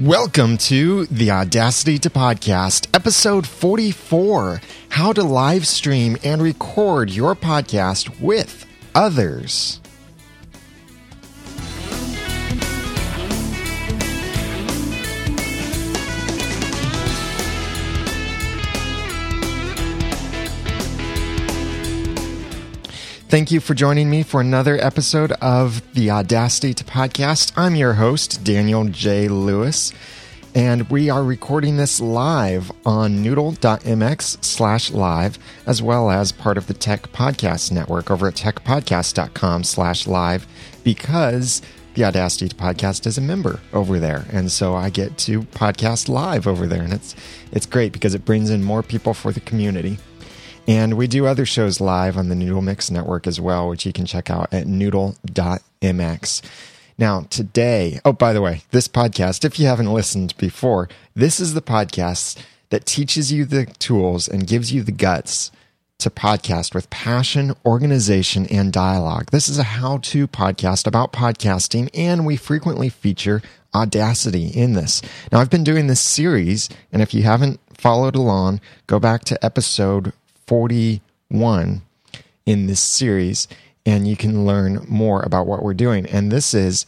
Welcome to the Audacity to Podcast, episode 44 How to Live Stream and Record Your Podcast with Others. Thank you for joining me for another episode of the Audacity to Podcast. I'm your host, Daniel J. Lewis, and we are recording this live on noodle.mx slash live, as well as part of the Tech Podcast Network over at techpodcast.com slash live, because the Audacity to Podcast is a member over there. And so I get to podcast live over there. And it's it's great because it brings in more people for the community. And we do other shows live on the Noodle Mix Network as well, which you can check out at noodle.mx. Now, today, oh, by the way, this podcast, if you haven't listened before, this is the podcast that teaches you the tools and gives you the guts to podcast with passion, organization, and dialogue. This is a how to podcast about podcasting, and we frequently feature Audacity in this. Now, I've been doing this series, and if you haven't followed along, go back to episode 41 in this series, and you can learn more about what we're doing. And this is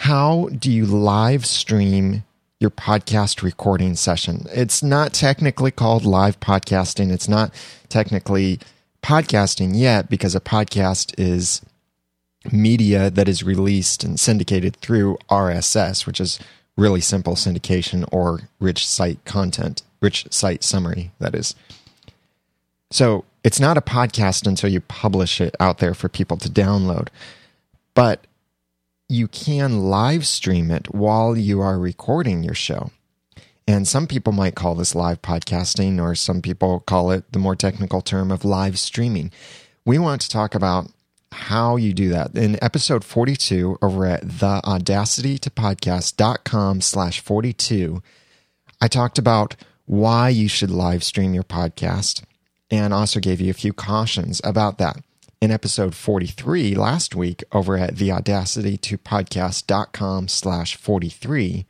how do you live stream your podcast recording session? It's not technically called live podcasting, it's not technically podcasting yet because a podcast is media that is released and syndicated through RSS, which is really simple syndication or rich site content, rich site summary, that is. So it's not a podcast until you publish it out there for people to download. But you can live stream it while you are recording your show. And some people might call this live podcasting, or some people call it the more technical term of live streaming. We want to talk about how you do that. In episode 42 over at theaudacitytopodcast.com slash 42, I talked about why you should live stream your podcast and also gave you a few cautions about that. In episode 43 last week over at theaudacitytopodcast.com slash 43,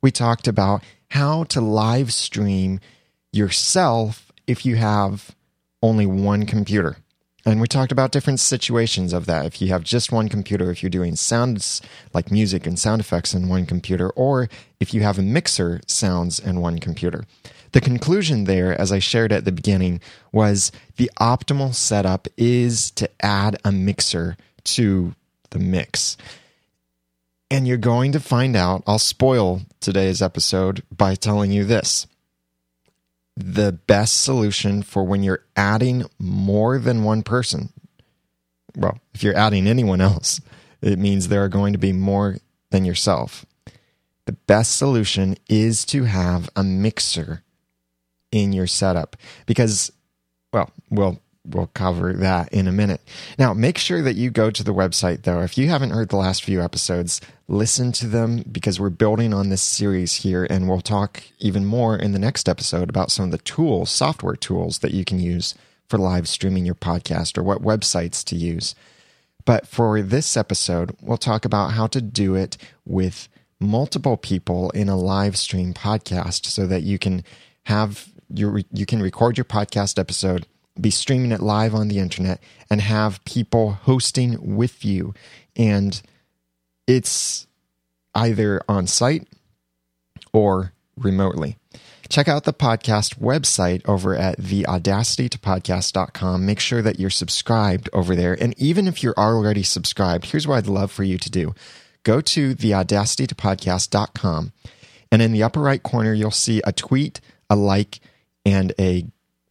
we talked about how to live stream yourself if you have only one computer. And we talked about different situations of that. If you have just one computer, if you're doing sounds like music and sound effects in one computer, or if you have a mixer sounds in one computer. The conclusion there, as I shared at the beginning, was the optimal setup is to add a mixer to the mix. And you're going to find out, I'll spoil today's episode by telling you this. The best solution for when you're adding more than one person, well, if you're adding anyone else, it means there are going to be more than yourself. The best solution is to have a mixer in your setup because well we'll we'll cover that in a minute. Now make sure that you go to the website though. If you haven't heard the last few episodes listen to them because we're building on this series here and we'll talk even more in the next episode about some of the tools software tools that you can use for live streaming your podcast or what websites to use. But for this episode we'll talk about how to do it with multiple people in a live stream podcast so that you can have you you can record your podcast episode, be streaming it live on the internet, and have people hosting with you. And it's either on site or remotely. Check out the podcast website over at theaudacitytopodcast.com. Make sure that you're subscribed over there. And even if you're already subscribed, here's what I'd love for you to do. Go to theaudacitytopodcast.com and in the upper right corner, you'll see a tweet, a like, and a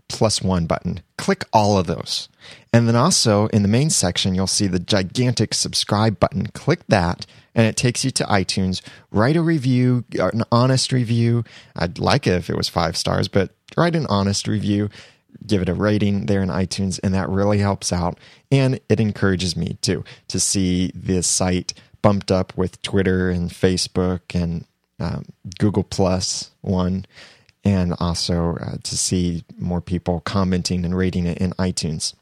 plus one button. Click all of those. And then also in the main section, you'll see the gigantic subscribe button. Click that, and it takes you to iTunes. Write a review, an honest review. I'd like it if it was five stars, but write an honest review. Give it a rating there in iTunes, and that really helps out. And it encourages me too to see the site bumped up with Twitter and Facebook and um, Google Plus one and also uh, to see more people commenting and rating it in iTunes.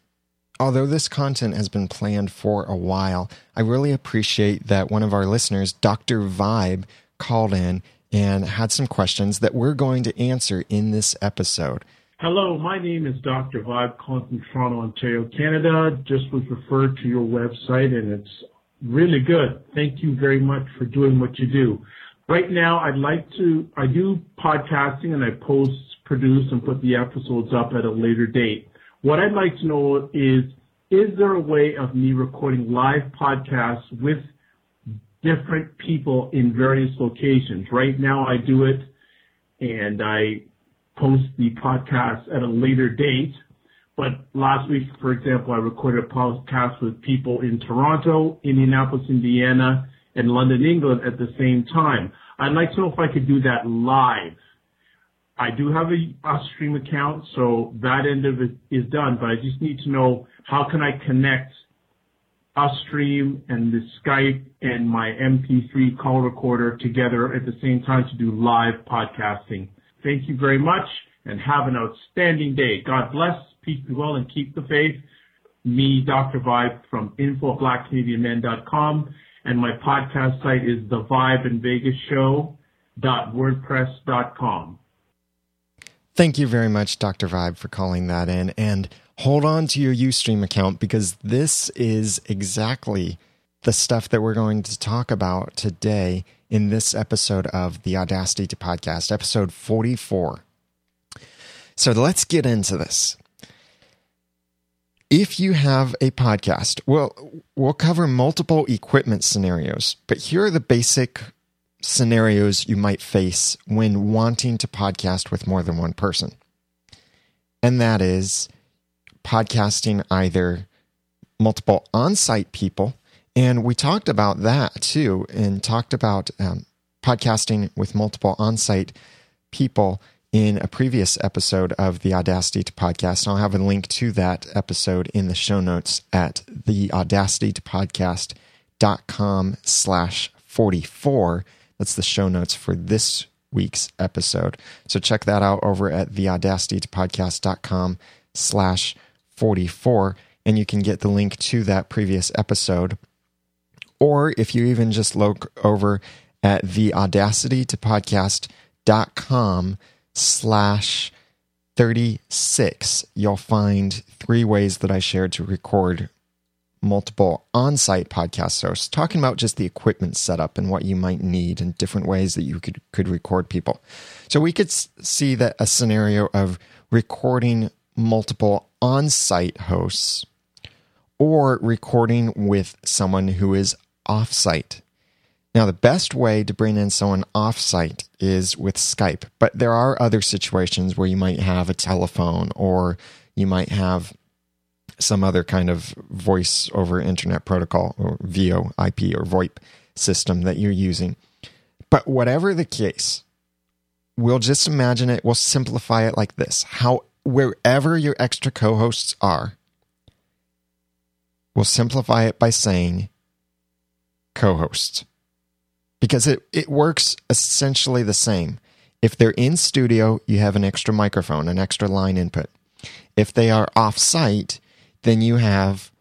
Although this content has been planned for a while, I really appreciate that one of our listeners, Dr. Vibe, called in and had some questions that we're going to answer in this episode. Hello, my name is Dr. Vibe calling from Toronto, Ontario, Canada. Just was referred to your website and it's really good. Thank you very much for doing what you do. Right now, I'd like to, I do podcasting and I post, produce, and put the episodes up at a later date. What I'd like to know is, is there a way of me recording live podcasts with different people in various locations? Right now, I do it and I post the podcast at a later date. But last week, for example, I recorded a podcast with people in Toronto, Indianapolis, Indiana, and London, England at the same time. I'd like to know if I could do that live. I do have a Ustream account, so that end of it is done, but I just need to know how can I connect Ustream and the Skype and my MP3 call recorder together at the same time to do live podcasting. Thank you very much and have an outstanding day. God bless, peace be well, and keep the faith. Me, Dr. Vibe from info and my podcast site is the Vibe in Vegas Show.wordpress.com. Thank you very much, Dr. Vibe, for calling that in. And hold on to your Ustream account because this is exactly the stuff that we're going to talk about today in this episode of the Audacity to Podcast, episode 44. So let's get into this. If you have a podcast, well, we'll cover multiple equipment scenarios, but here are the basic scenarios you might face when wanting to podcast with more than one person. And that is podcasting either multiple on site people. And we talked about that too, and talked about um, podcasting with multiple on site people in a previous episode of the Audacity to Podcast. And I'll have a link to that episode in the show notes at the Audacity to Podcast.com slash 44 that's the show notes for this week's episode. So check that out over at theaudacitytopodcast.com slash 44 and you can get the link to that previous episode. Or if you even just look over at theaudacitytopodcast.com slash 36, you'll find three ways that I shared to record multiple on site podcast hosts talking about just the equipment setup and what you might need and different ways that you could, could record people. So we could see that a scenario of recording multiple on site hosts or recording with someone who is off site. Now, the best way to bring in someone offsite is with Skype, but there are other situations where you might have a telephone or you might have some other kind of voice over internet protocol or VO IP or VoIP system that you're using. But whatever the case, we'll just imagine it, we'll simplify it like this. How wherever your extra co-hosts are, we'll simplify it by saying co-hosts. Because it, it works essentially the same. If they're in studio, you have an extra microphone, an extra line input. If they are off site, then you have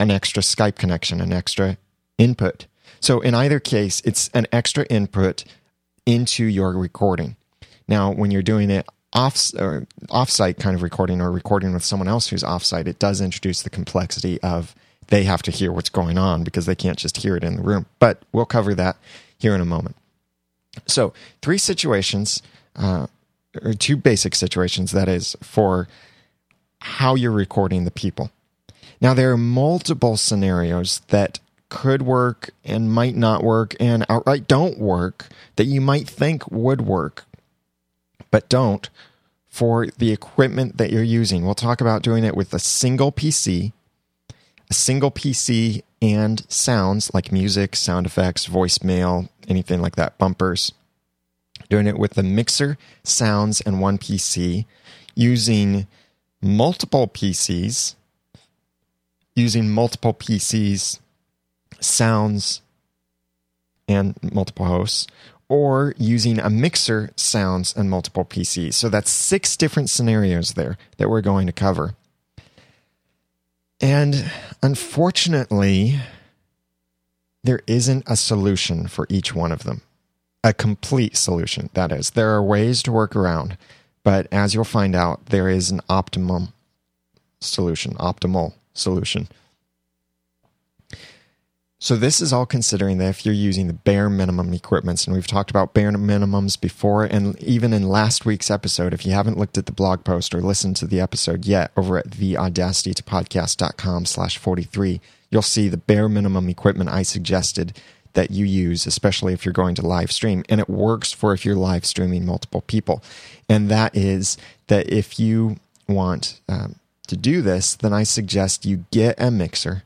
an extra Skype connection, an extra input. So in either case, it's an extra input into your recording. Now, when you're doing it off or offsite kind of recording or recording with someone else who's offsite, it does introduce the complexity of they have to hear what's going on because they can't just hear it in the room. But we'll cover that here in a moment. So, three situations, uh, or two basic situations, that is, for how you're recording the people. Now, there are multiple scenarios that could work and might not work and outright don't work that you might think would work, but don't for the equipment that you're using. We'll talk about doing it with a single PC, a single PC and sounds like music, sound effects, voicemail, anything like that, bumpers. Doing it with a mixer, sounds, and one PC, using multiple PCs, using multiple PCs, sounds, and multiple hosts, or using a mixer, sounds, and multiple PCs. So that's six different scenarios there that we're going to cover. And unfortunately, there isn't a solution for each one of them. a complete solution. That is, there are ways to work around, but as you'll find out, there is an optimum solution, optimal solution. So this is all considering that if you're using the bare minimum equipments, and we've talked about bare minimums before, and even in last week's episode, if you haven't looked at the blog post or listened to the episode yet, over at theaudacitytopodcast.com slash 43, you'll see the bare minimum equipment I suggested that you use, especially if you're going to live stream. And it works for if you're live streaming multiple people. And that is that if you want um, to do this, then I suggest you get a mixer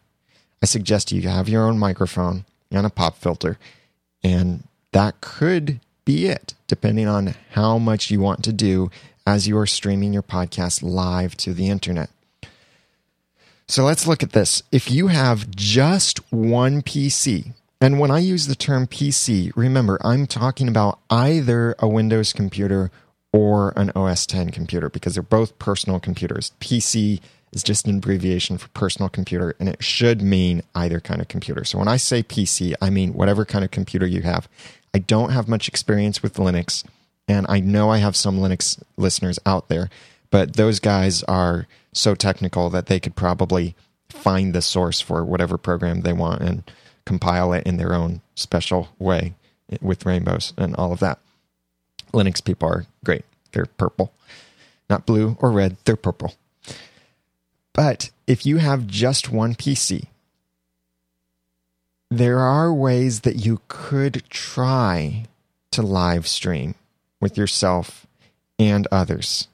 I suggest you have your own microphone and a pop filter, and that could be it, depending on how much you want to do as you are streaming your podcast live to the internet. So let's look at this. If you have just one PC, and when I use the term PC, remember I'm talking about either a Windows computer or an OS 10 computer because they're both personal computers. PC is just an abbreviation for personal computer, and it should mean either kind of computer. So when I say PC, I mean whatever kind of computer you have. I don't have much experience with Linux, and I know I have some Linux listeners out there, but those guys are so technical that they could probably find the source for whatever program they want and compile it in their own special way with rainbows and all of that. Linux people are great. They're purple, not blue or red, they're purple. But if you have just one PC, there are ways that you could try to live stream with yourself and others.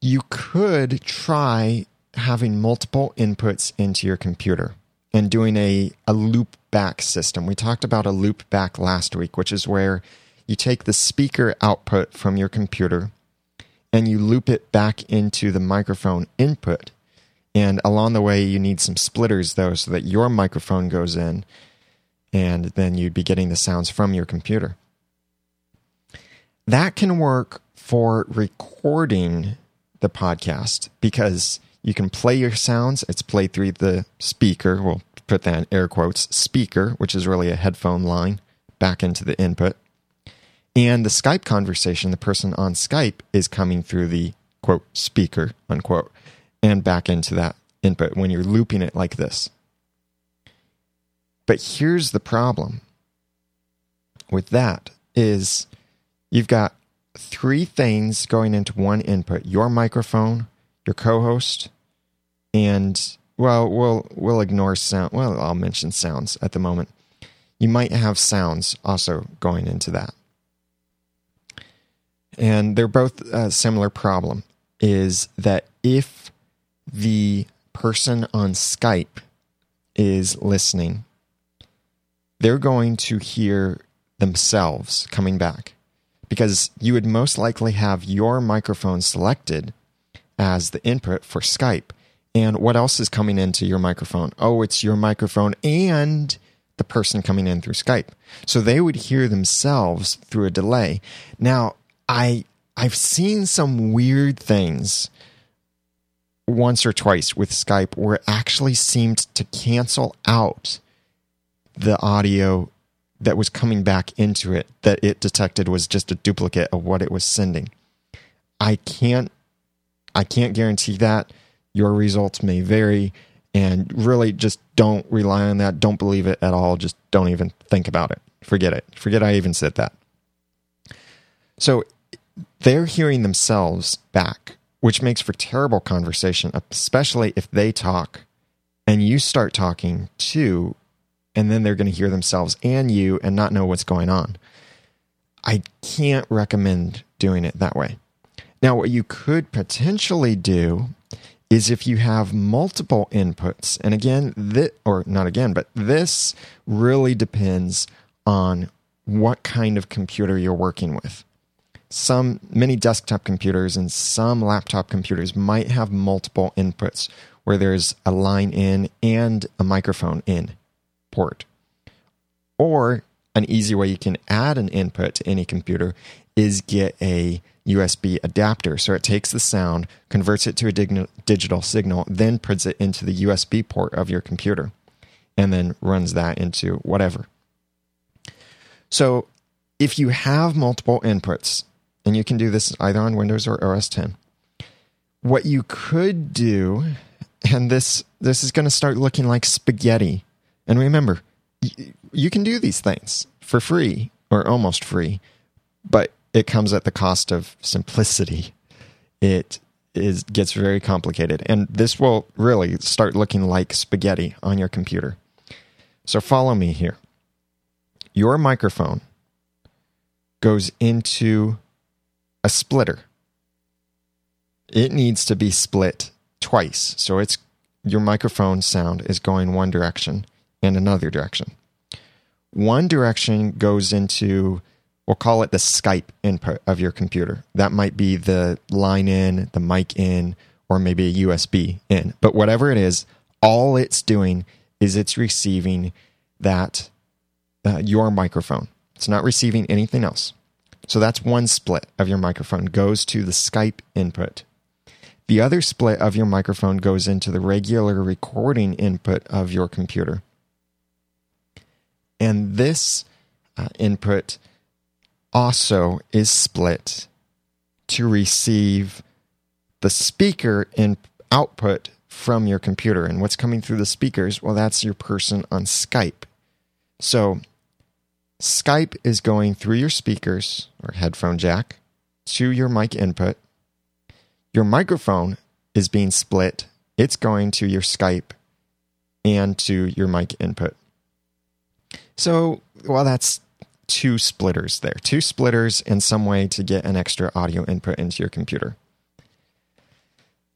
You could try having multiple inputs into your computer and doing a, a loop back system. We talked about a loop back last week, which is where you take the speaker output from your computer and you loop it back into the microphone input. And along the way, you need some splitters though, so that your microphone goes in, and then you'd be getting the sounds from your computer. That can work for recording the podcast because you can play your sounds. It's played through the speaker. We'll put that in air quotes speaker, which is really a headphone line back into the input. And the Skype conversation, the person on Skype is coming through the quote speaker, unquote, and back into that input when you're looping it like this. But here's the problem with that is you've got three things going into one input your microphone, your co host, and well, we'll we'll ignore sound. Well, I'll mention sounds at the moment. You might have sounds also going into that and they're both a similar problem is that if the person on Skype is listening, they're going to hear themselves coming back because you would most likely have your microphone selected as the input for Skype. And what else is coming into your microphone? Oh, it's your microphone and the person coming in through Skype. So they would hear themselves through a delay. Now, I I've seen some weird things once or twice with Skype where it actually seemed to cancel out the audio that was coming back into it that it detected was just a duplicate of what it was sending. I can't I can't guarantee that. Your results may vary and really just don't rely on that. Don't believe it at all. Just don't even think about it. Forget it. Forget I even said that. So they're hearing themselves back, which makes for terrible conversation, especially if they talk and you start talking too, and then they're going to hear themselves and you and not know what's going on. I can't recommend doing it that way. Now, what you could potentially do is if you have multiple inputs, and again, this, or not again, but this really depends on what kind of computer you're working with some many desktop computers and some laptop computers might have multiple inputs where there's a line in and a microphone in port. Or an easy way you can add an input to any computer is get a USB adapter. So it takes the sound, converts it to a dig- digital signal, then puts it into the USB port of your computer, and then runs that into whatever. So if you have multiple inputs, and you can do this either on Windows or OS 10, what you could do, and this this is going to start looking like spaghetti. And remember, y- you can do these things for free or almost free, but it comes at the cost of simplicity. It is gets very complicated, and this will really start looking like spaghetti on your computer. So follow me here. Your microphone goes into a splitter. It needs to be split twice. So it's your microphone sound is going one direction and another direction. One direction goes into we'll call it the Skype input of your computer. That might be the line in, the mic in, or maybe a USB in. But whatever it is, all it's doing is it's receiving that uh, your microphone. It's not receiving anything else. So that's one split of your microphone goes to the Skype input. The other split of your microphone goes into the regular recording input of your computer. And this uh, input also is split to receive the speaker in output from your computer. And what's coming through the speakers? Well, that's your person on Skype. So Skype is going through your speakers or headphone jack to your mic input. Your microphone is being split. It's going to your Skype and to your mic input. So, well, that's two splitters there. Two splitters and some way to get an extra audio input into your computer.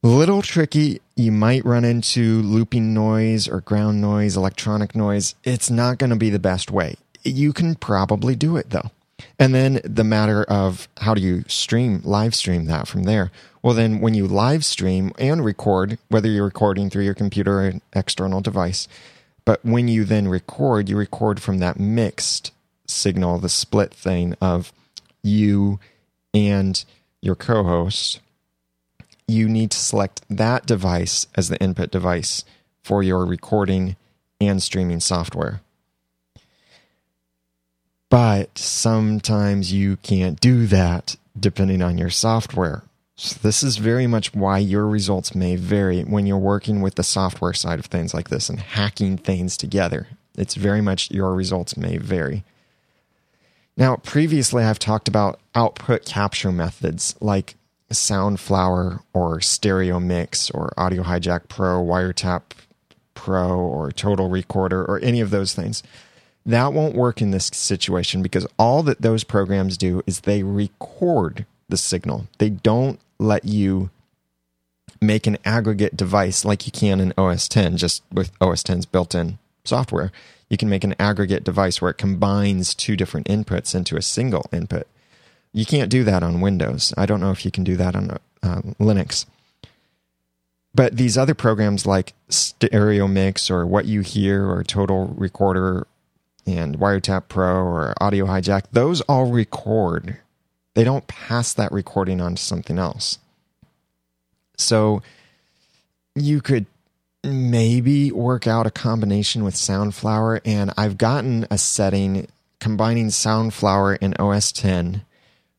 Little tricky. You might run into looping noise or ground noise, electronic noise. It's not going to be the best way you can probably do it though. And then the matter of how do you stream, live stream that from there? Well, then when you live stream and record, whether you're recording through your computer or an external device, but when you then record, you record from that mixed signal, the split thing of you and your co host. You need to select that device as the input device for your recording and streaming software but sometimes you can't do that depending on your software. So this is very much why your results may vary when you're working with the software side of things like this and hacking things together. It's very much your results may vary. Now, previously I've talked about output capture methods like Soundflower or Stereo Mix or Audio Hijack Pro, Wiretap Pro or Total Recorder or any of those things. That won't work in this situation because all that those programs do is they record the signal. They don't let you make an aggregate device like you can in OS 10, just with OS 10's built in software. You can make an aggregate device where it combines two different inputs into a single input. You can't do that on Windows. I don't know if you can do that on uh, Linux. But these other programs like Stereo Mix or What You Hear or Total Recorder and Wiretap Pro or Audio Hijack, those all record. They don't pass that recording on to something else. So you could maybe work out a combination with Soundflower, and I've gotten a setting combining Soundflower in OS 10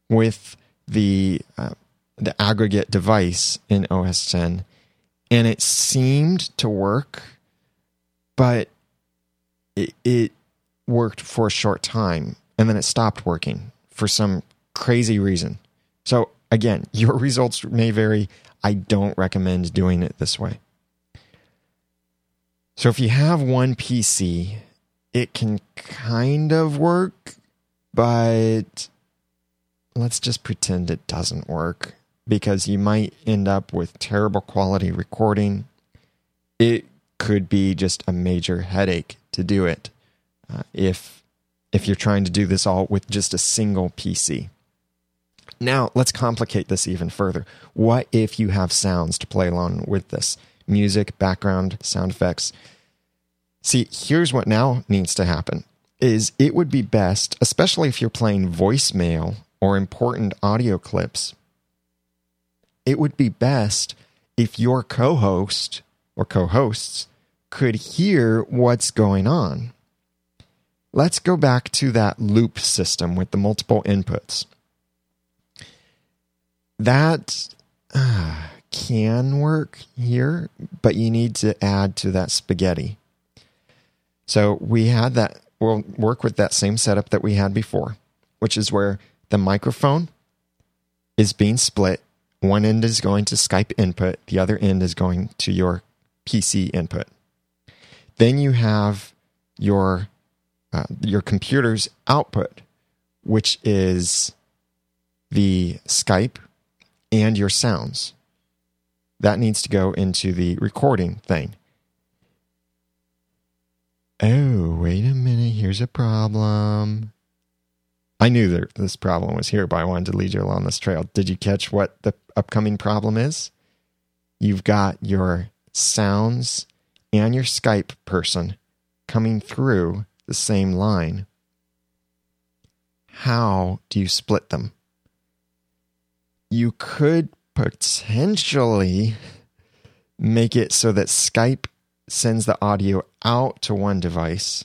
with the uh, the aggregate device in OS 10, and it seemed to work, but it, it worked for a short time and then it stopped working for some crazy reason. So, again, your results may vary. I don't recommend doing it this way. So, if you have one PC, it can kind of work, but let's just pretend it doesn't work because you might end up with terrible quality recording. It could be just a major headache to do it uh, if if you're trying to do this all with just a single PC. Now, let's complicate this even further. What if you have sounds to play along with this? Music, background, sound effects. See, here's what now needs to happen is it would be best, especially if you're playing voicemail or important audio clips, it would be best if your co-host or co-hosts could hear what's going on let's go back to that loop system with the multiple inputs. That uh, can work here, but you need to add to that spaghetti. So we had that, we'll work with that same setup that we had before, which is where the microphone is being split. One end is going to Skype input, the other end is going to your PC input. Then you have your uh, your computer's output, which is the Skype and your sounds. That needs to go into the recording thing. Oh, wait a minute. Here's a problem. I knew that this problem was here, but I wanted to lead you along this trail. Did you catch what the upcoming problem is? You've got your sounds and your Skype person coming through the same line. How do you split them? You could potentially make it so that Skype sends the audio out to one device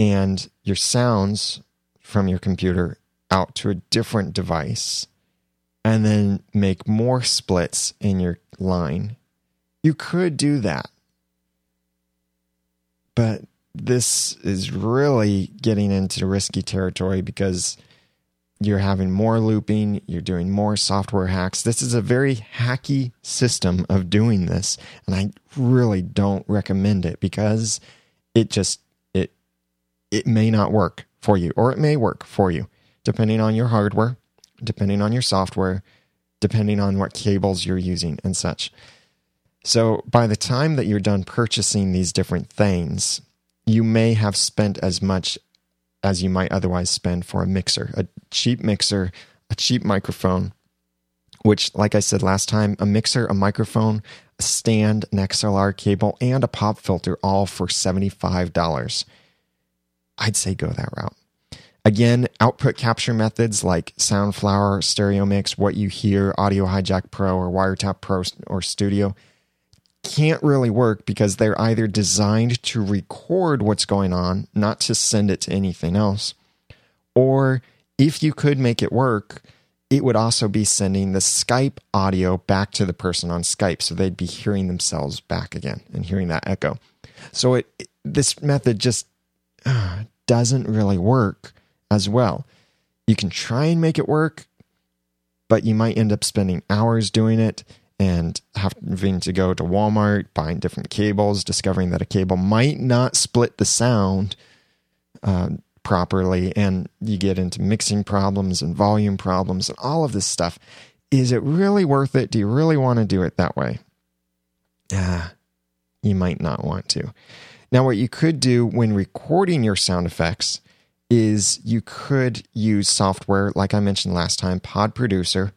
and your sounds from your computer out to a different device and then make more splits in your line. You could do that. But this is really getting into risky territory because you're having more looping, you're doing more software hacks. This is a very hacky system of doing this, and I really don't recommend it because it just it it may not work for you or it may work for you depending on your hardware, depending on your software, depending on what cables you're using and such. So by the time that you're done purchasing these different things, you may have spent as much as you might otherwise spend for a mixer, a cheap mixer, a cheap microphone, which, like I said last time, a mixer, a microphone, a stand, an XLR cable, and a pop filter, all for $75. I'd say go that route. Again, output capture methods like Soundflower, Stereo Mix, What You Hear, Audio Hijack Pro, or Wiretap Pro or Studio can't really work because they're either designed to record what's going on, not to send it to anything else, or if you could make it work, it would also be sending the Skype audio back to the person on Skype. So they'd be hearing themselves back again and hearing that echo. So it, it this method just uh, doesn't really work as well. You can try and make it work, but you might end up spending hours doing it and having to go to Walmart, buying different cables, discovering that a cable might not split the sound uh, properly, and you get into mixing problems and volume problems and all of this stuff. Is it really worth it? Do you really want to do it that way? Ah, you might not want to. Now, what you could do when recording your sound effects is you could use software like I mentioned last time, Pod Producer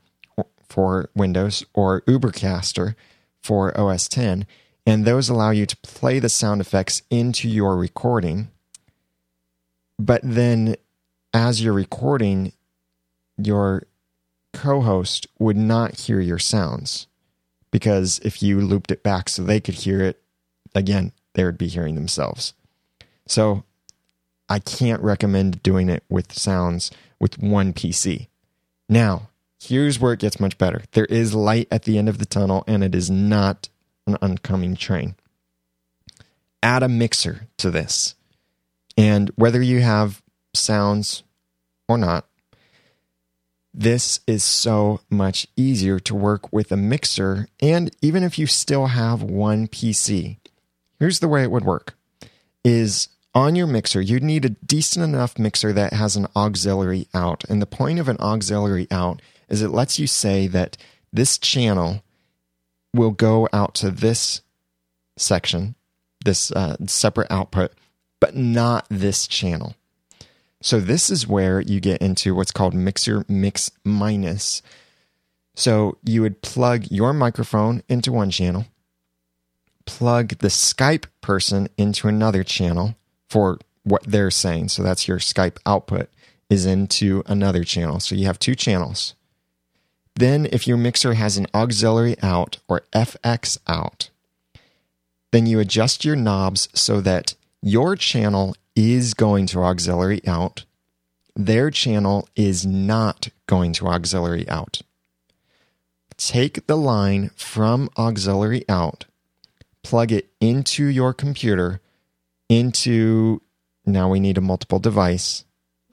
for Windows or Ubercaster for OS 10. And those allow you to play the sound effects into your recording. But then, as you're recording, your co host would not hear your sounds. Because if you looped it back so they could hear it, again, they would be hearing themselves. So I can't recommend doing it with sounds with one PC. Now, here's where it gets much better. There is light at the end of the tunnel, and it is not an oncoming train. Add a mixer to this. And whether you have sounds or not, this is so much easier to work with a mixer. And even if you still have one PC, here's the way it would work is on your mixer, you'd need a decent enough mixer that has an auxiliary out. And the point of an auxiliary out is it lets you say that this channel will go out to this section, this uh, separate output, but not this channel. So this is where you get into what's called mixer mix minus. So you would plug your microphone into one channel, plug the Skype person into another channel for what they're saying. So that's your Skype output is into another channel. So you have two channels. Then, if your mixer has an auxiliary out or FX out, then you adjust your knobs so that your channel is going to auxiliary out. Their channel is not going to auxiliary out. Take the line from auxiliary out, plug it into your computer, into now we need a multiple device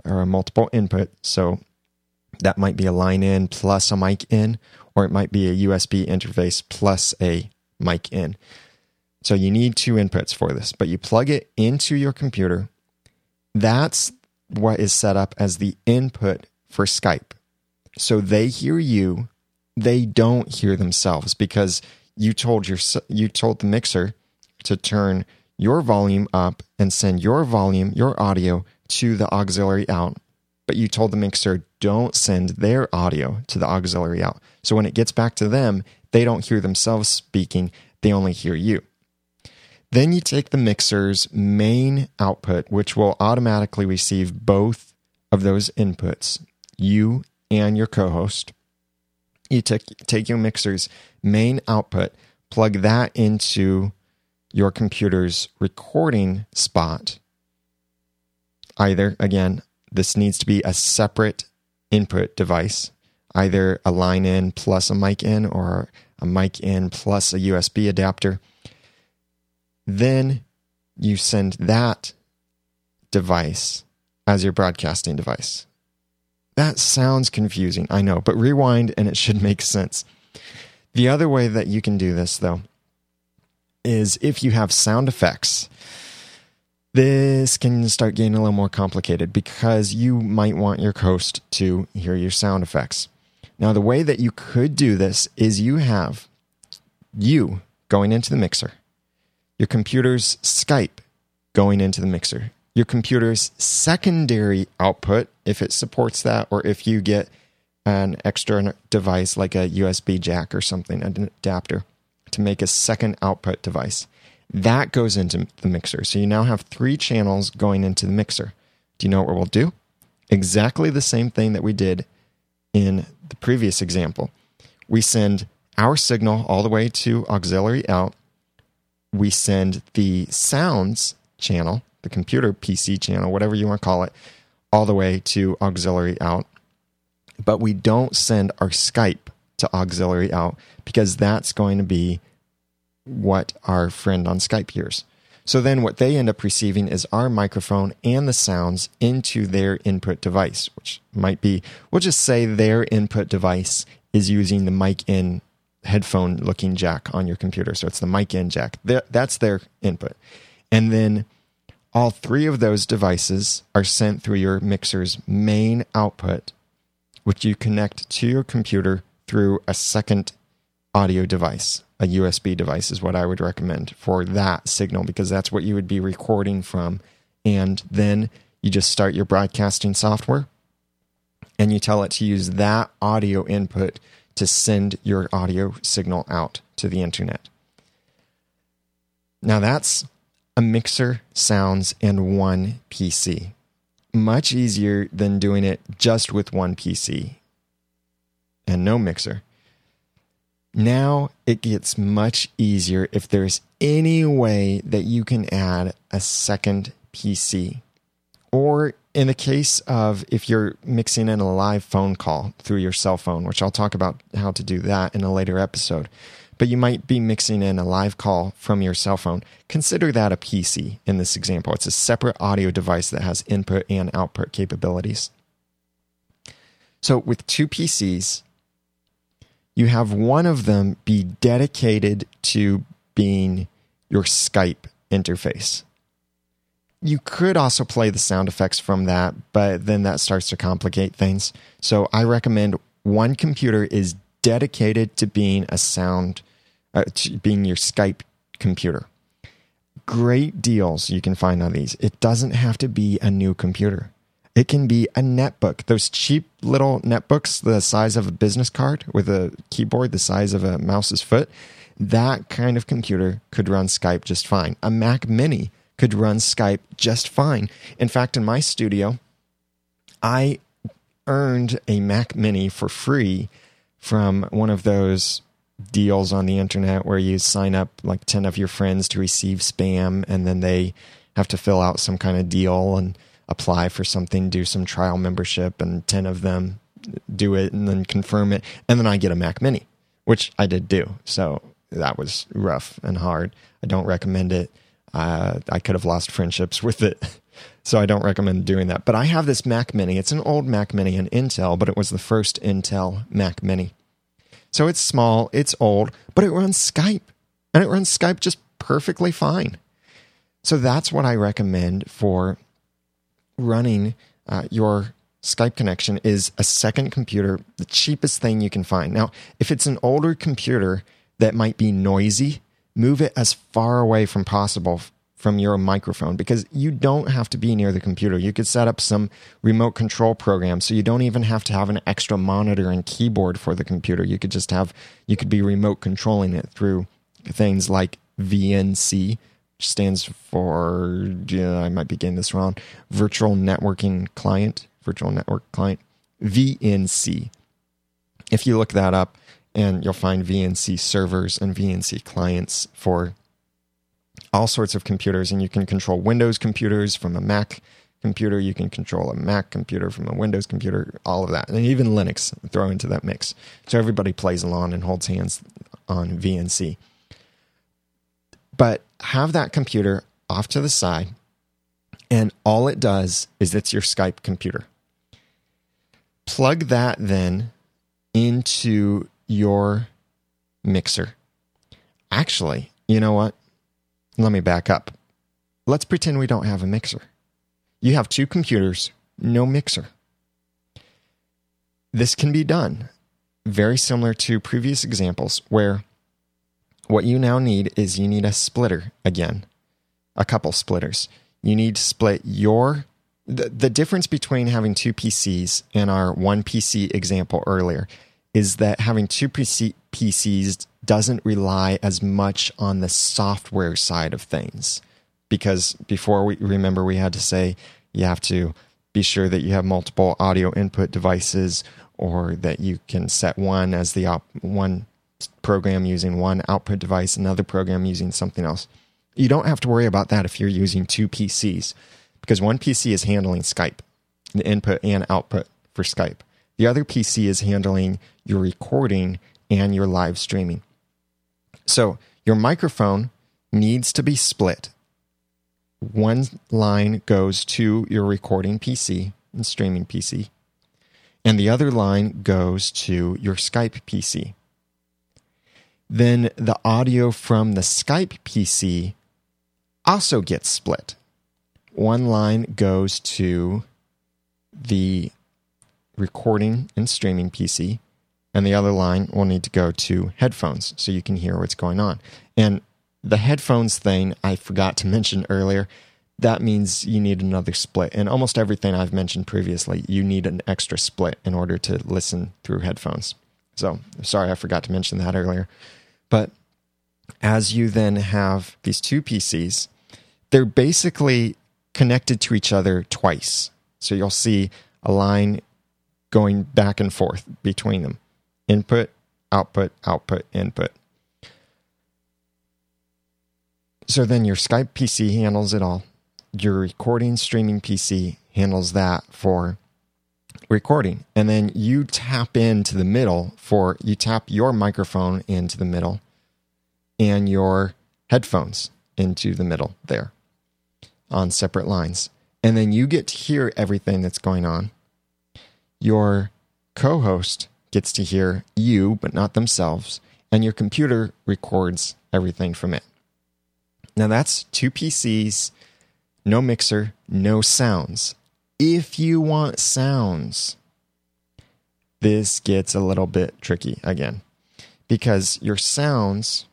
or a multiple input. So that might be a line in plus a mic in, or it might be a USB interface plus a mic in. So you need two inputs for this, but you plug it into your computer. That's what is set up as the input for Skype. So they hear you, they don't hear themselves because you told your you told the mixer to turn your volume up and send your volume, your audio to the auxiliary out, but you told the mixer don't send their audio to the auxiliary out. So when it gets back to them, they don't hear themselves speaking, they only hear you. Then you take the mixer's main output, which will automatically receive both of those inputs, you and your co host. You take, take your mixer's main output, plug that into your computer's recording spot. Either, again, this needs to be a separate input device, either a line in plus a mic in or a mic in plus a USB adapter. Then you send that device as your broadcasting device. That sounds confusing, I know, but rewind and it should make sense. The other way that you can do this, though, is if you have sound effects. This can start getting a little more complicated because you might want your host to hear your sound effects. Now, the way that you could do this is you have you going into the mixer your computer's Skype going into the mixer, your computer's secondary output, if it supports that, or if you get an extra device like a USB jack or something, an adapter to make a second output device. That goes into the mixer. So you now have three channels going into the mixer. Do you know what we'll do? Exactly the same thing that we did in the previous example. We send our signal all the way to auxiliary out we send the sounds channel, the computer PC channel, whatever you want to call it, all the way to auxiliary out. But we don't send our Skype to auxiliary out because that's going to be what our friend on Skype hears. So then what they end up receiving is our microphone and the sounds into their input device, which might be, we'll just say their input device is using the mic in headphone looking jack on your computer. So it's the mic in jack. That's their input. And then all three of those devices are sent through your mixer's main output, which you connect to your computer through a second audio device. A USB device is what I would recommend for that signal because that's what you would be recording from. And then you just start your broadcasting software and you tell it to use that audio input to send your audio signal out to the internet. Now that's a mixer, sounds, and one PC. Much easier than doing it just with one PC and no mixer. Now it gets much easier if there's any way that you can add a second PC or in the case of if you're mixing in a live phone call through your cell phone, which I'll talk about how to do that in a later episode, but you might be mixing in a live call from your cell phone. Consider that a PC in this example. It's a separate audio device that has input and output capabilities. So, with two PCs, you have one of them be dedicated to being your Skype interface. You could also play the sound effects from that, but then that starts to complicate things. So I recommend one computer is dedicated to being a sound, uh, to being your Skype computer. Great deals you can find on these. It doesn't have to be a new computer. It can be a netbook. Those cheap little netbooks, the size of a business card with a keyboard the size of a mouse's foot, that kind of computer could run Skype just fine. A Mac Mini could run Skype just fine. In fact, in my studio, I earned a Mac Mini for free from one of those deals on the internet where you sign up like 10 of your friends to receive spam and then they have to fill out some kind of deal and apply for something, do some trial membership, and 10 of them do it and then confirm it. And then I get a Mac Mini, which I did do. So that was rough and hard. I don't recommend it. Uh, I could have lost friendships with it. So I don't recommend doing that. But I have this Mac Mini. It's an old Mac Mini, an Intel, but it was the first Intel Mac Mini. So it's small, it's old, but it runs Skype. And it runs Skype just perfectly fine. So that's what I recommend for running uh, your Skype connection is a second computer, the cheapest thing you can find. Now, if it's an older computer that might be noisy, move it as far away from possible from your microphone because you don't have to be near the computer. You could set up some remote control program so you don't even have to have an extra monitor and keyboard for the computer. You could just have you could be remote controlling it through things like VNC, stands for yeah, I might be getting this wrong, virtual networking client, virtual network client, VNC. If you look that up and you'll find VNC servers and VNC clients for all sorts of computers, and you can control Windows computers from a Mac computer. You can control a Mac computer from a Windows computer, all of that. And even Linux throw into that mix. So everybody plays along and holds hands on VNC. But have that computer off to the side, and all it does is it's your Skype computer. Plug that then into your mixer. Actually, you know what? Let me back up. Let's pretend we don't have a mixer. You have two computers, no mixer. This can be done very similar to previous examples where what you now need is you need a splitter again, a couple splitters. You need to split your the, the difference between having two PCs and our one PC example earlier is that having two PC, PCs doesn't rely as much on the software side of things. Because before we remember, we had to say you have to be sure that you have multiple audio input devices or that you can set one as the op- one program using one output device, another program using something else. You don't have to worry about that if you're using two PCs because one PC is handling Skype, the input and output for Skype. The other PC is handling your recording and your live streaming. So your microphone needs to be split. One line goes to your recording PC and streaming PC, and the other line goes to your Skype PC. Then the audio from the Skype PC also gets split. One line goes to the recording and streaming PC, and the other line will need to go to headphones so you can hear what's going on. And the headphones thing I forgot to mention earlier, that means you need another split. And almost everything I've mentioned previously, you need an extra split in order to listen through headphones. So sorry, I forgot to mention that earlier. But as you then have these two PCs, they're basically connected to each other twice. So you'll see a line going back and forth between them input, output, output, input. So then your Skype PC handles it all. Your recording streaming PC handles that for recording. And then you tap into the middle for you tap your microphone into the middle and your headphones into the middle there on separate lines. And then you get to hear everything that's going on. Your co host gets to hear you, but not themselves. And your computer records everything from it. Now that's two PCs, no mixer, no sounds if you want sounds, this gets a little bit tricky again because your sounds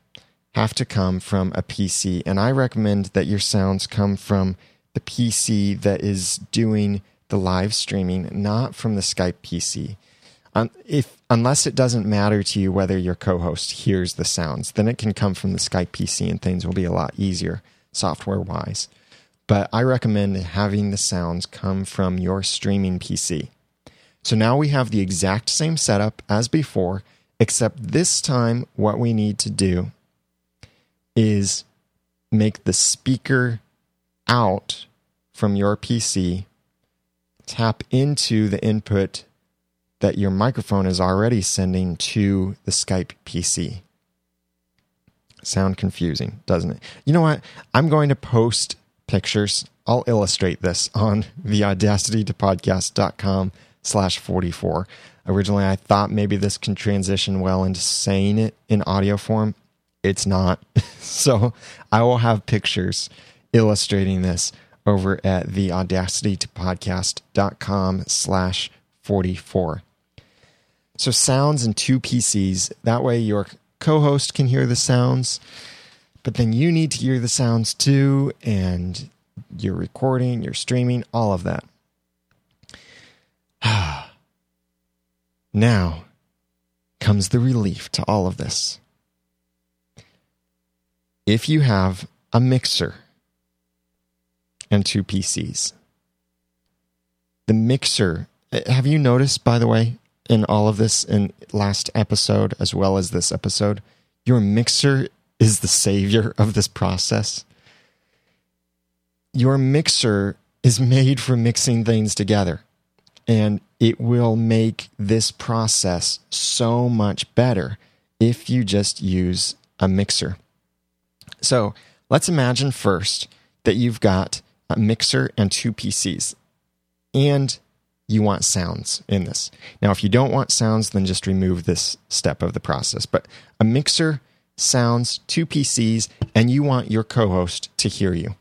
have to come from a PC. And I recommend that your sounds come from the PC that is doing the live streaming, not from the Skype PC. Um, if unless it doesn't matter to you whether your co-host hears the sounds, then it can come from the Skype PC and things will be a lot easier software wise but I recommend having the sounds come from your streaming PC. So now we have the exact same setup as before, except this time what we need to do is make the speaker out from your PC, tap into the input that your microphone is already sending to the Skype PC. Sound confusing, doesn't it? You know what? I'm going to post pictures. I'll illustrate this on the audacitytopodcast.com slash 44. Originally, I thought maybe this can transition well into saying it in audio form. It's not. so I will have pictures illustrating this over at the audacitytopodcast.com slash 44. So sounds and two PCs. That way your co-host can hear the sounds, but then you need to hear the sounds too, and you're recording, you're streaming, all of that. now comes the relief to all of this. If you have a mixer and two PCs, the mixer, uh, have you noticed, by the way, in all of this in last episode as well as this episode, your mixer is the savior of this process. Your mixer is made for mixing things together, and it will make this process so much better if you just use a mixer. So let's imagine first that you've got a mixer and two PCs, and you want sounds in this. Now, if you don't want sounds, then just remove this step of the process. But a mixer, sounds, two PCs, and you want your co host to hear you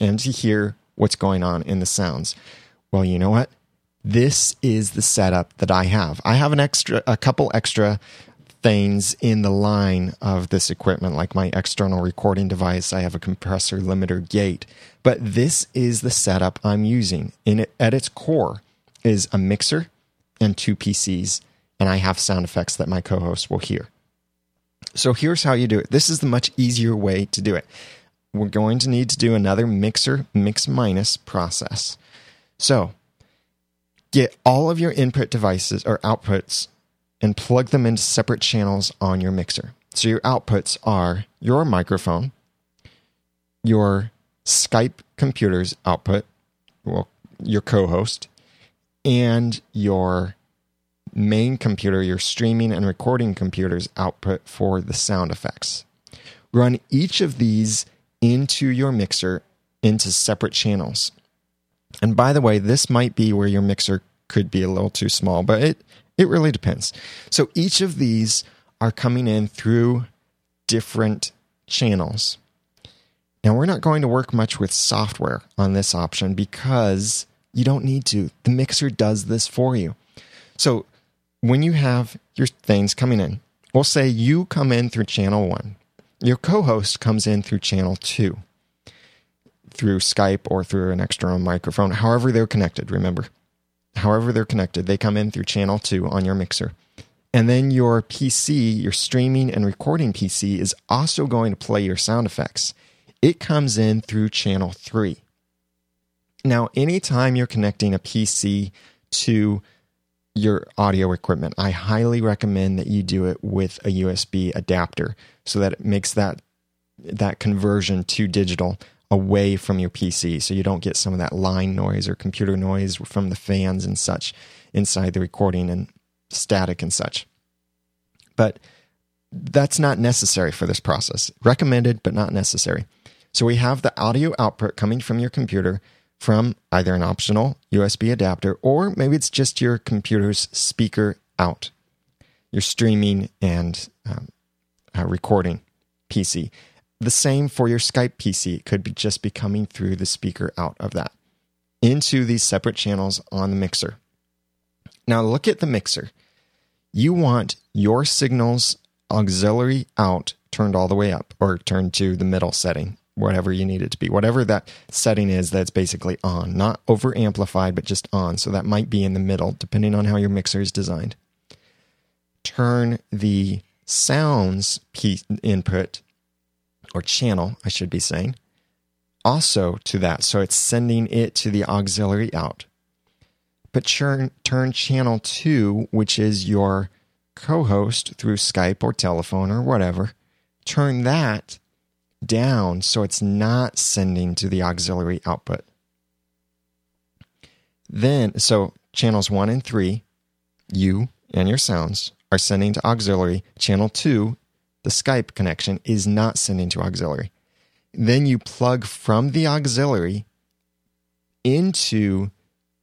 and to hear what's going on in the sounds. Well, you know what? This is the setup that I have. I have an extra, a couple extra things in the line of this equipment, like my external recording device. I have a compressor limiter gate, but this is the setup I'm using. In it, at its core, is a mixer and two PCs, and I have sound effects that my co host will hear. So here's how you do it. This is the much easier way to do it. We're going to need to do another mixer mix minus process. So get all of your input devices or outputs and plug them into separate channels on your mixer. So your outputs are your microphone, your Skype computer's output, well, your co host, and your main computer, your streaming and recording computer's output for the sound effects. Run each of these into your mixer into separate channels. And by the way, this might be where your mixer could be a little too small, but it, it really depends. So each of these are coming in through different channels. Now, we're not going to work much with software on this option because you don't need to. The mixer does this for you. So when you have your things coming in, we'll say you come in through channel one, your co host comes in through channel two, through Skype or through an external microphone, however they're connected, remember. However they're connected, they come in through channel two on your mixer. And then your PC, your streaming and recording PC, is also going to play your sound effects. It comes in through channel three. Now, anytime you're connecting a PC to your audio equipment, I highly recommend that you do it with a USB adapter so that it makes that that conversion to digital away from your PC so you don't get some of that line noise or computer noise from the fans and such inside the recording and static and such. But that's not necessary for this process. Recommended, but not necessary. So we have the audio output coming from your computer from either an optional USB adapter or maybe it's just your computer's speaker out, your streaming and um, uh, recording PC. The same for your Skype PC. It could be just be coming through the speaker out of that into these separate channels on the mixer. Now look at the mixer. You want your signals auxiliary out turned all the way up or turned to the middle setting whatever you need it to be, whatever that setting is that's basically on, not over amplified, but just on. So that might be in the middle, depending on how your mixer is designed. Turn the sounds input or channel, I should be saying, also to that. So it's sending it to the auxiliary out. But turn, turn channel two, which is your co host through Skype or telephone or whatever, turn that down so it's not sending to the auxiliary output. Then, so channels one and three, you and your sounds are sending to auxiliary. Channel two, the Skype connection, is not sending to auxiliary. Then you plug from the auxiliary into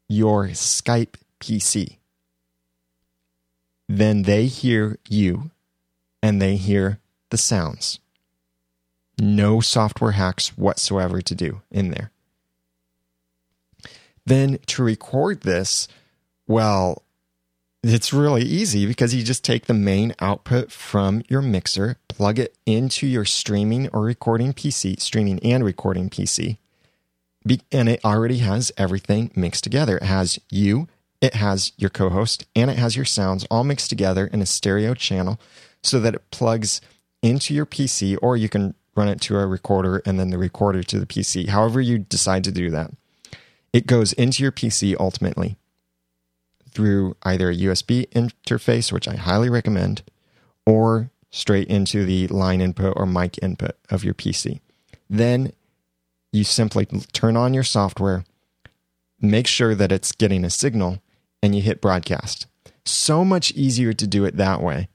your Skype PC. Then they hear you and they hear the sounds. No software hacks whatsoever to do in there. Then to record this, well, it's really easy because you just take the main output from your mixer, plug it into your streaming or recording PC, streaming and recording PC, and it already has everything mixed together. It has you, it has your co host, and it has your sounds all mixed together in a stereo channel so that it plugs into your PC, or you can run it to a recorder and then the recorder to the PC, however you decide to do that. It goes into your PC ultimately through either a USB interface, which I highly recommend, or straight into the line input or mic input of your PC. Then you simply turn on your software, make sure that it's getting a signal, and you hit broadcast. So much easier to do it that way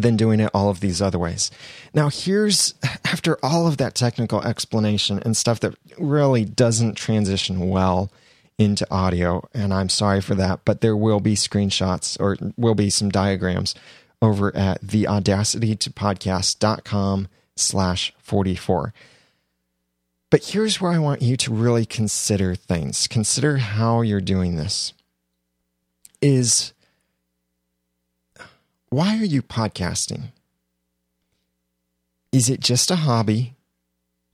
than doing it all of these other ways. Now, here's after all of that technical explanation and stuff that really doesn't transition well into audio, and I'm sorry for that, but there will be screenshots or will be some diagrams over at the audacity to podcast.com slash 44. But here's where I want you to really consider things. Consider how you're doing this. Is why are you podcasting? Is it just a hobby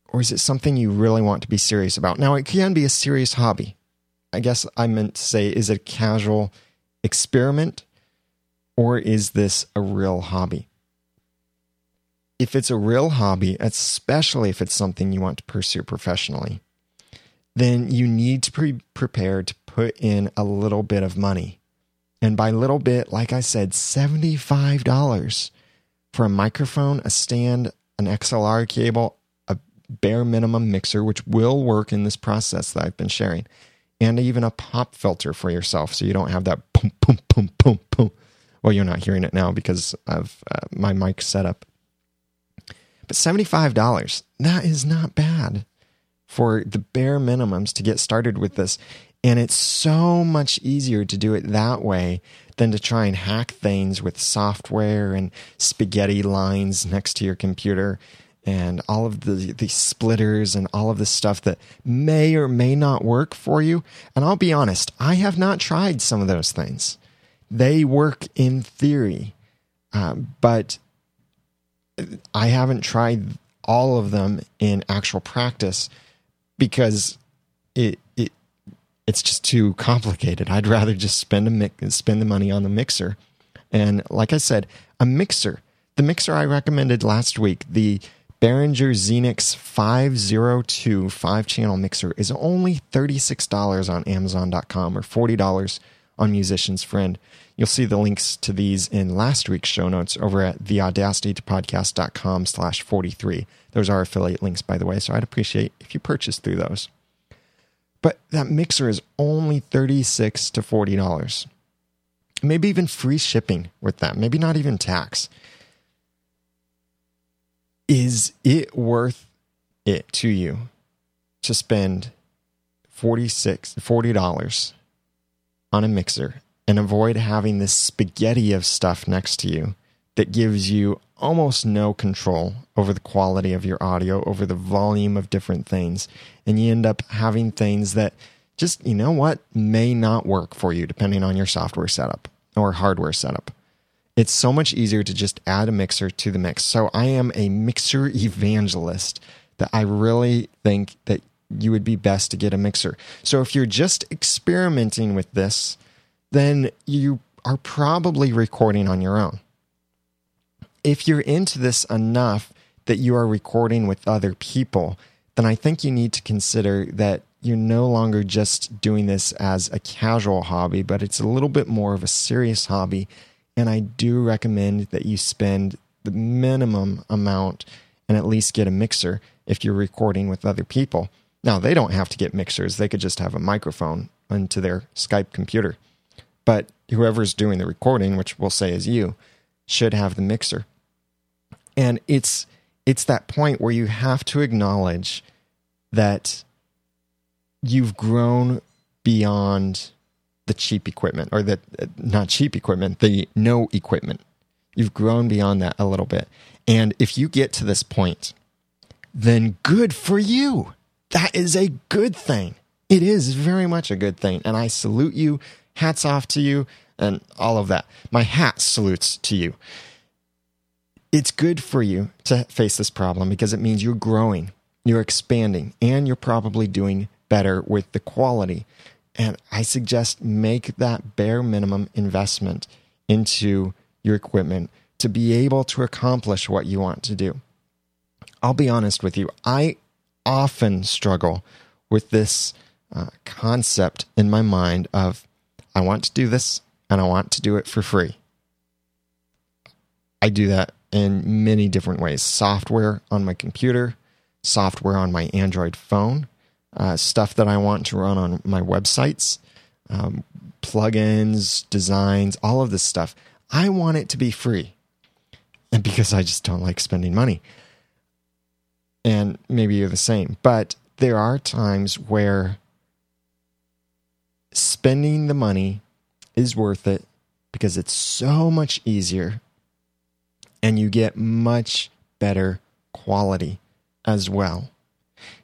or is it something you really want to be serious about? Now, it can be a serious hobby. I guess I meant to say, is it a casual experiment or is this a real hobby? If it's a real hobby, especially if it's something you want to pursue professionally, then you need to be prepared to put in a little bit of money and by little bit, like I said, $75 for a microphone, a stand, an XLR cable, a bare minimum mixer, which will work in this process that I've been sharing, and even a pop filter for yourself so you don't have that boom, boom, boom, boom, boom. Well, you're not hearing it now because of uh, my mic setup. But $75, that is not bad for the bare minimums to get started with this. And it's so much easier to do it that way than to try and hack things with software and spaghetti lines next to your computer and all of the, the splitters and all of the stuff that may or may not work for you. And I'll be honest, I have not tried some of those things. They work in theory, uh, but I haven't tried all of them in actual practice because it, it it's just too complicated. I'd rather just spend a mi- spend the money on the mixer. And like I said, a mixer. The mixer I recommended last week, the Behringer Xenyx 502 five channel mixer, is only $36 on Amazon.com or $40 on Musician's Friend. You'll see the links to these in last week's show notes over at theaudacitytopodcast.com slash 43. Those are affiliate links, by the way, so I'd appreciate if you purchase through those. But that mixer is only 36 to $40. Maybe even free shipping with that. Maybe not even tax. Is it worth it to you to spend $46, $40 on a mixer and avoid having this spaghetti of stuff next to you that gives you almost no control over the quality of your audio, over the volume of different things. And you end up having things that just, you know what, may not work for you depending on your software setup or hardware setup. It's so much easier to just add a mixer to the mix. So I am a mixer evangelist that I really think that you would be best to get a mixer. So if you're just experimenting with this, then you are probably recording on your own if you're into this enough that you are recording with other people, then I think you need to consider that you're no longer just doing this as a casual hobby, but it's a little bit more of a serious hobby. And I do recommend that you spend the minimum amount and at least get a mixer if you're recording with other people. Now, they don't have to get mixers, they could just have a microphone into their Skype computer. But whoever's doing the recording, which we'll say is you, should have the mixer. And it's it's that point where you have to acknowledge that you've grown beyond the cheap equipment or the not cheap equipment, the no equipment. You've grown beyond that a little bit. And if you get to this point, then good for you. That is a good thing. It is very much a good thing. And I salute you. Hats off to you and all of that. My hat salutes to you. It's good for you to face this problem because it means you're growing, you're expanding, and you're probably doing better with the quality. And I suggest make that bare minimum investment into your equipment to be able to accomplish what you want to do. I'll be honest with you, I often struggle with this uh, concept in my mind of I want to do this and I want to do it for free. I do that in many different ways software on my computer, software on my Android phone, uh, stuff that I want to run on my websites, um, plugins, designs, all of this stuff. I want it to be free. And because I just don't like spending money. And maybe you're the same. But there are times where spending the money is worth it because it's so much easier and you get much better quality as well.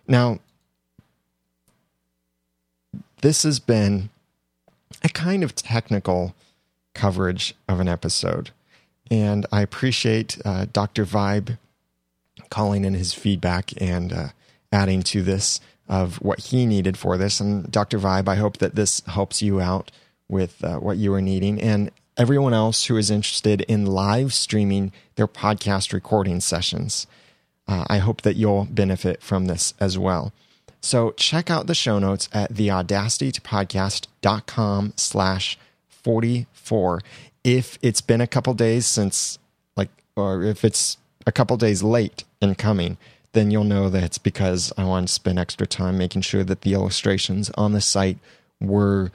Now, this has been a kind of technical coverage of an episode. And I appreciate uh, Dr. Vibe calling in his feedback and uh, adding to this of what he needed for this. And Dr. Vibe, I hope that this helps you out with uh, what you are needing. And everyone else who is interested in live streaming their podcast recording sessions, uh, I hope that you'll benefit from this as well. So check out the show notes at theaudacitytopodcast.com slash 44. If it's been a couple days since, like, or if it's a couple days late in coming, then you'll know that it's because I wanted to spend extra time making sure that the illustrations on the site were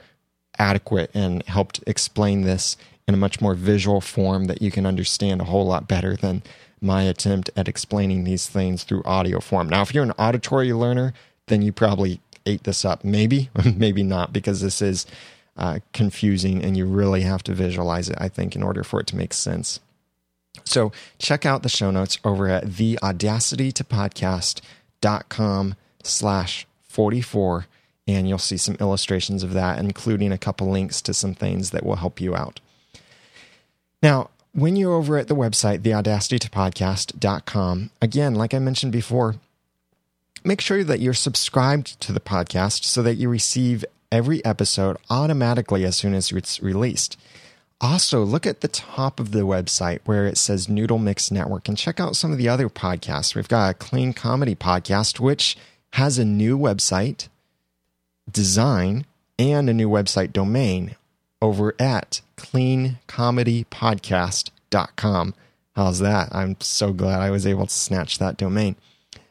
adequate and helped explain this in a much more visual form that you can understand a whole lot better than my attempt at explaining these things through audio form. Now, if you're an auditory learner, then you probably ate this up. Maybe, maybe not, because this is uh, confusing and you really have to visualize it, I think, in order for it to make sense. So check out the show notes over at theaudacitytopodcast.com slash 44 and you'll see some illustrations of that, including a couple links to some things that will help you out. Now, when you're over at the website, theaudacitytopodcast.com, again, like I mentioned before, make sure that you're subscribed to the podcast so that you receive every episode automatically as soon as it's released. Also, look at the top of the website where it says Noodle Mix Network and check out some of the other podcasts. We've got a clean comedy podcast, which has a new website design and a new website domain over at cleancomedypodcast.com. How's that? I'm so glad I was able to snatch that domain.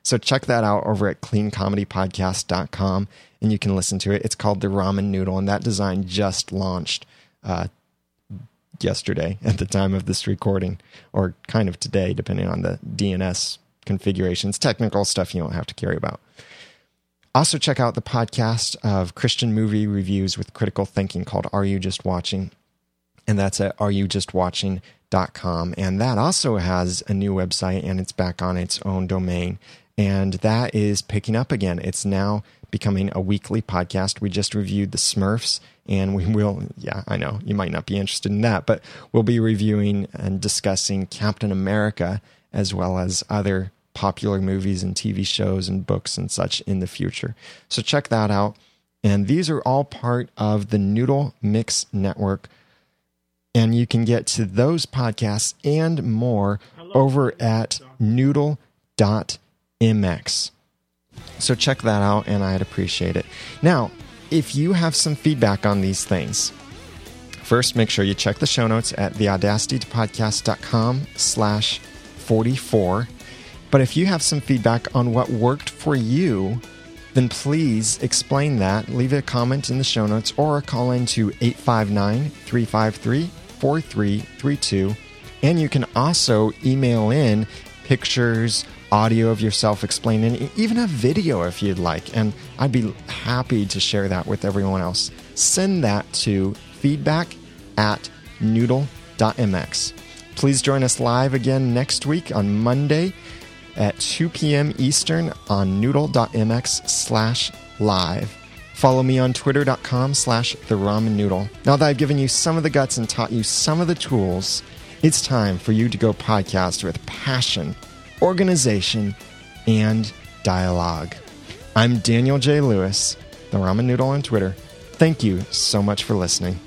So check that out over at cleancomedypodcast.com and you can listen to it. It's called The Ramen Noodle, and that design just launched uh, yesterday at the time of this recording, or kind of today, depending on the DNS configurations. Technical stuff you don't have to care about. Also, check out the podcast of Christian movie reviews with critical thinking called Are You Just Watching? And that's at areyoujustwatching.com. And that also has a new website and it's back on its own domain. And that is picking up again. It's now becoming a weekly podcast. We just reviewed the Smurfs, and we will, yeah, I know you might not be interested in that, but we'll be reviewing and discussing Captain America as well as other popular movies and TV shows and books and such in the future. So check that out. And these are all part of the Noodle Mix Network. And you can get to those podcasts and more over at noodle.mx. So check that out, and I'd appreciate it. Now, if you have some feedback on these things, first make sure you check the show notes at theaudacitypodcast.com slash 44 But if you have some feedback on what worked for you, then please explain that. Leave a comment in the show notes or call in to 859 353 4332. And you can also email in pictures, audio of yourself explaining, even a video if you'd like. And I'd be happy to share that with everyone else. Send that to feedback at noodle.mx. Please join us live again next week on Monday at 2 p.m. Eastern on noodle.mx slash live. Follow me on twitter.com slash the ramen noodle. Now that I've given you some of the guts and taught you some of the tools, it's time for you to go podcast with passion, organization, and dialogue. I'm Daniel J. Lewis, the ramen noodle on Twitter. Thank you so much for listening.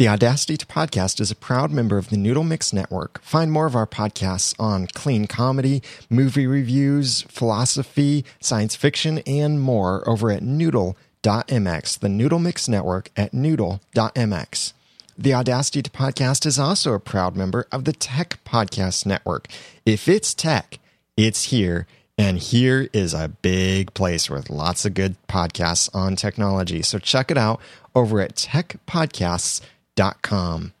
The Audacity to Podcast is a proud member of the Noodle Mix Network. Find more of our podcasts on clean comedy, movie reviews, philosophy, science fiction, and more over at noodle.mx, the Noodle Mix Network at noodle.mx. The Audacity to Podcast is also a proud member of the Tech Podcast Network. If it's tech, it's here. And here is a big place with lots of good podcasts on technology. So check it out over at techpodcasts.com.